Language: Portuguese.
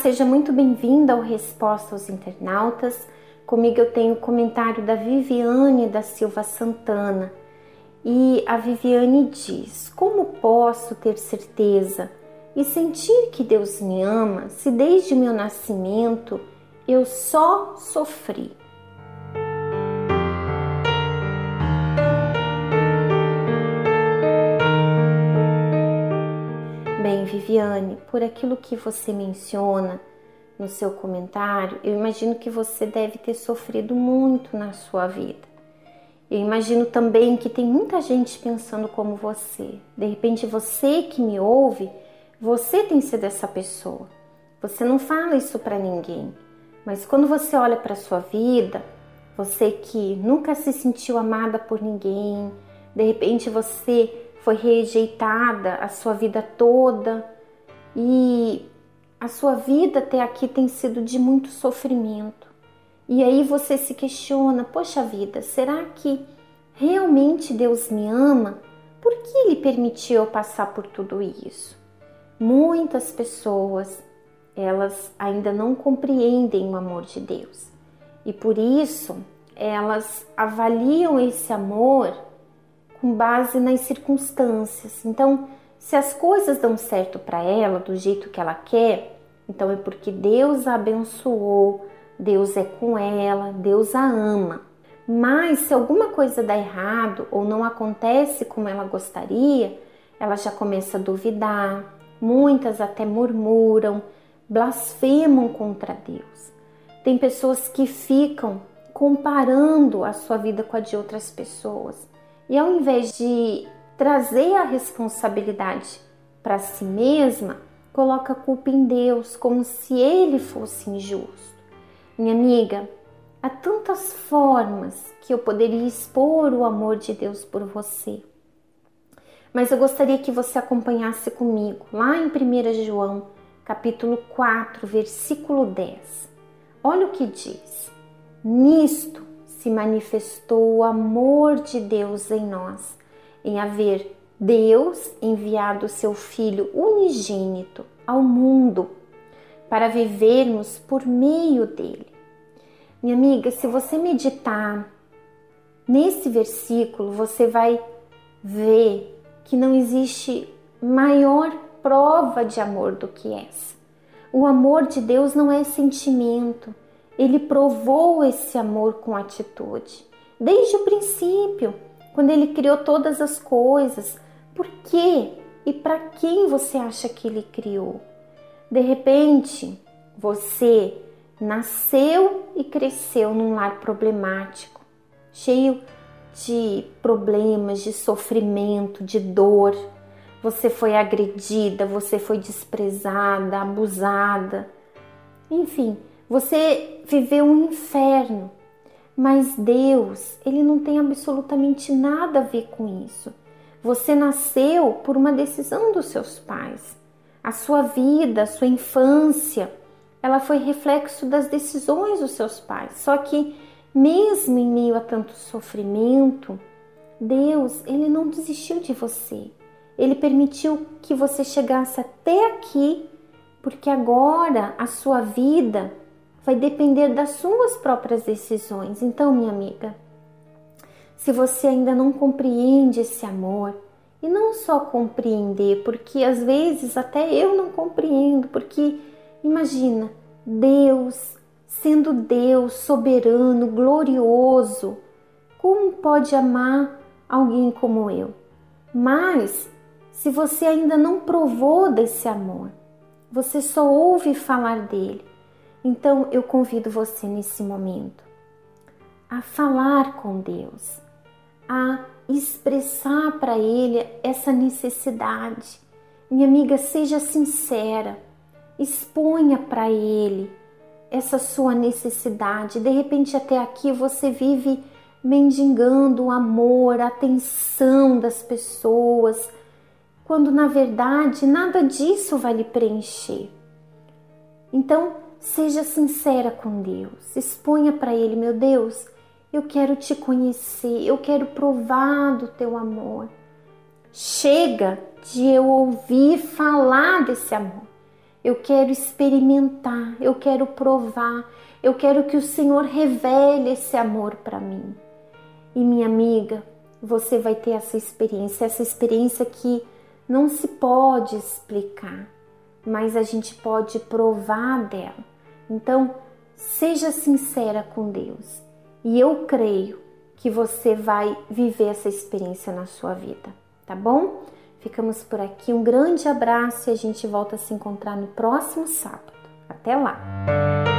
seja muito bem-vinda ao Resposta aos Internautas. Comigo eu tenho o comentário da Viviane da Silva Santana. E a Viviane diz: Como posso ter certeza e sentir que Deus me ama se desde meu nascimento eu só sofri? Bem, Viviane, por aquilo que você menciona no seu comentário, eu imagino que você deve ter sofrido muito na sua vida. Eu imagino também que tem muita gente pensando como você. De repente, você que me ouve, você tem sido essa pessoa. Você não fala isso para ninguém, mas quando você olha para sua vida, você que nunca se sentiu amada por ninguém, de repente você foi rejeitada a sua vida toda e a sua vida até aqui tem sido de muito sofrimento. E aí você se questiona: poxa vida, será que realmente Deus me ama? Por que Ele permitiu eu passar por tudo isso? Muitas pessoas elas ainda não compreendem o amor de Deus e por isso elas avaliam esse amor com base nas circunstâncias. Então, se as coisas dão certo para ela do jeito que ela quer, então é porque Deus a abençoou, Deus é com ela, Deus a ama. Mas se alguma coisa dá errado ou não acontece como ela gostaria, ela já começa a duvidar, muitas até murmuram, blasfemam contra Deus. Tem pessoas que ficam comparando a sua vida com a de outras pessoas. E ao invés de trazer a responsabilidade para si mesma, coloca a culpa em Deus, como se ele fosse injusto. Minha amiga, há tantas formas que eu poderia expor o amor de Deus por você. Mas eu gostaria que você acompanhasse comigo lá em 1 João, capítulo 4, versículo 10. Olha o que diz: Nisto se manifestou o amor de Deus em nós, em haver Deus enviado seu Filho unigênito ao mundo para vivermos por meio dele. Minha amiga, se você meditar nesse versículo, você vai ver que não existe maior prova de amor do que essa. O amor de Deus não é sentimento, ele provou esse amor com atitude. Desde o princípio, quando ele criou todas as coisas, por quê e para quem você acha que ele criou? De repente, você nasceu e cresceu num lar problemático, cheio de problemas, de sofrimento, de dor. Você foi agredida, você foi desprezada, abusada. Enfim, você viveu um inferno. Mas Deus, ele não tem absolutamente nada a ver com isso. Você nasceu por uma decisão dos seus pais. A sua vida, a sua infância, ela foi reflexo das decisões dos seus pais. Só que mesmo em meio a tanto sofrimento, Deus, ele não desistiu de você. Ele permitiu que você chegasse até aqui, porque agora a sua vida vai depender das suas próprias decisões. Então, minha amiga, se você ainda não compreende esse amor, e não só compreender, porque às vezes até eu não compreendo, porque imagina, Deus, sendo Deus soberano, glorioso, como pode amar alguém como eu? Mas se você ainda não provou desse amor, você só ouve falar dele. Então eu convido você nesse momento a falar com Deus, a expressar para Ele essa necessidade. Minha amiga, seja sincera, exponha para Ele essa sua necessidade. De repente, até aqui você vive mendigando o amor, a atenção das pessoas, quando na verdade nada disso vai lhe preencher. Então, seja sincera com Deus, exponha para Ele, meu Deus, eu quero te conhecer, eu quero provar do teu amor. Chega de eu ouvir falar desse amor. eu quero experimentar, eu quero provar, eu quero que o Senhor revele esse amor para mim. E minha amiga, você vai ter essa experiência, essa experiência que não se pode explicar, mas a gente pode provar dela. Então, seja sincera com Deus e eu creio que você vai viver essa experiência na sua vida, tá bom? Ficamos por aqui, um grande abraço e a gente volta a se encontrar no próximo sábado. Até lá!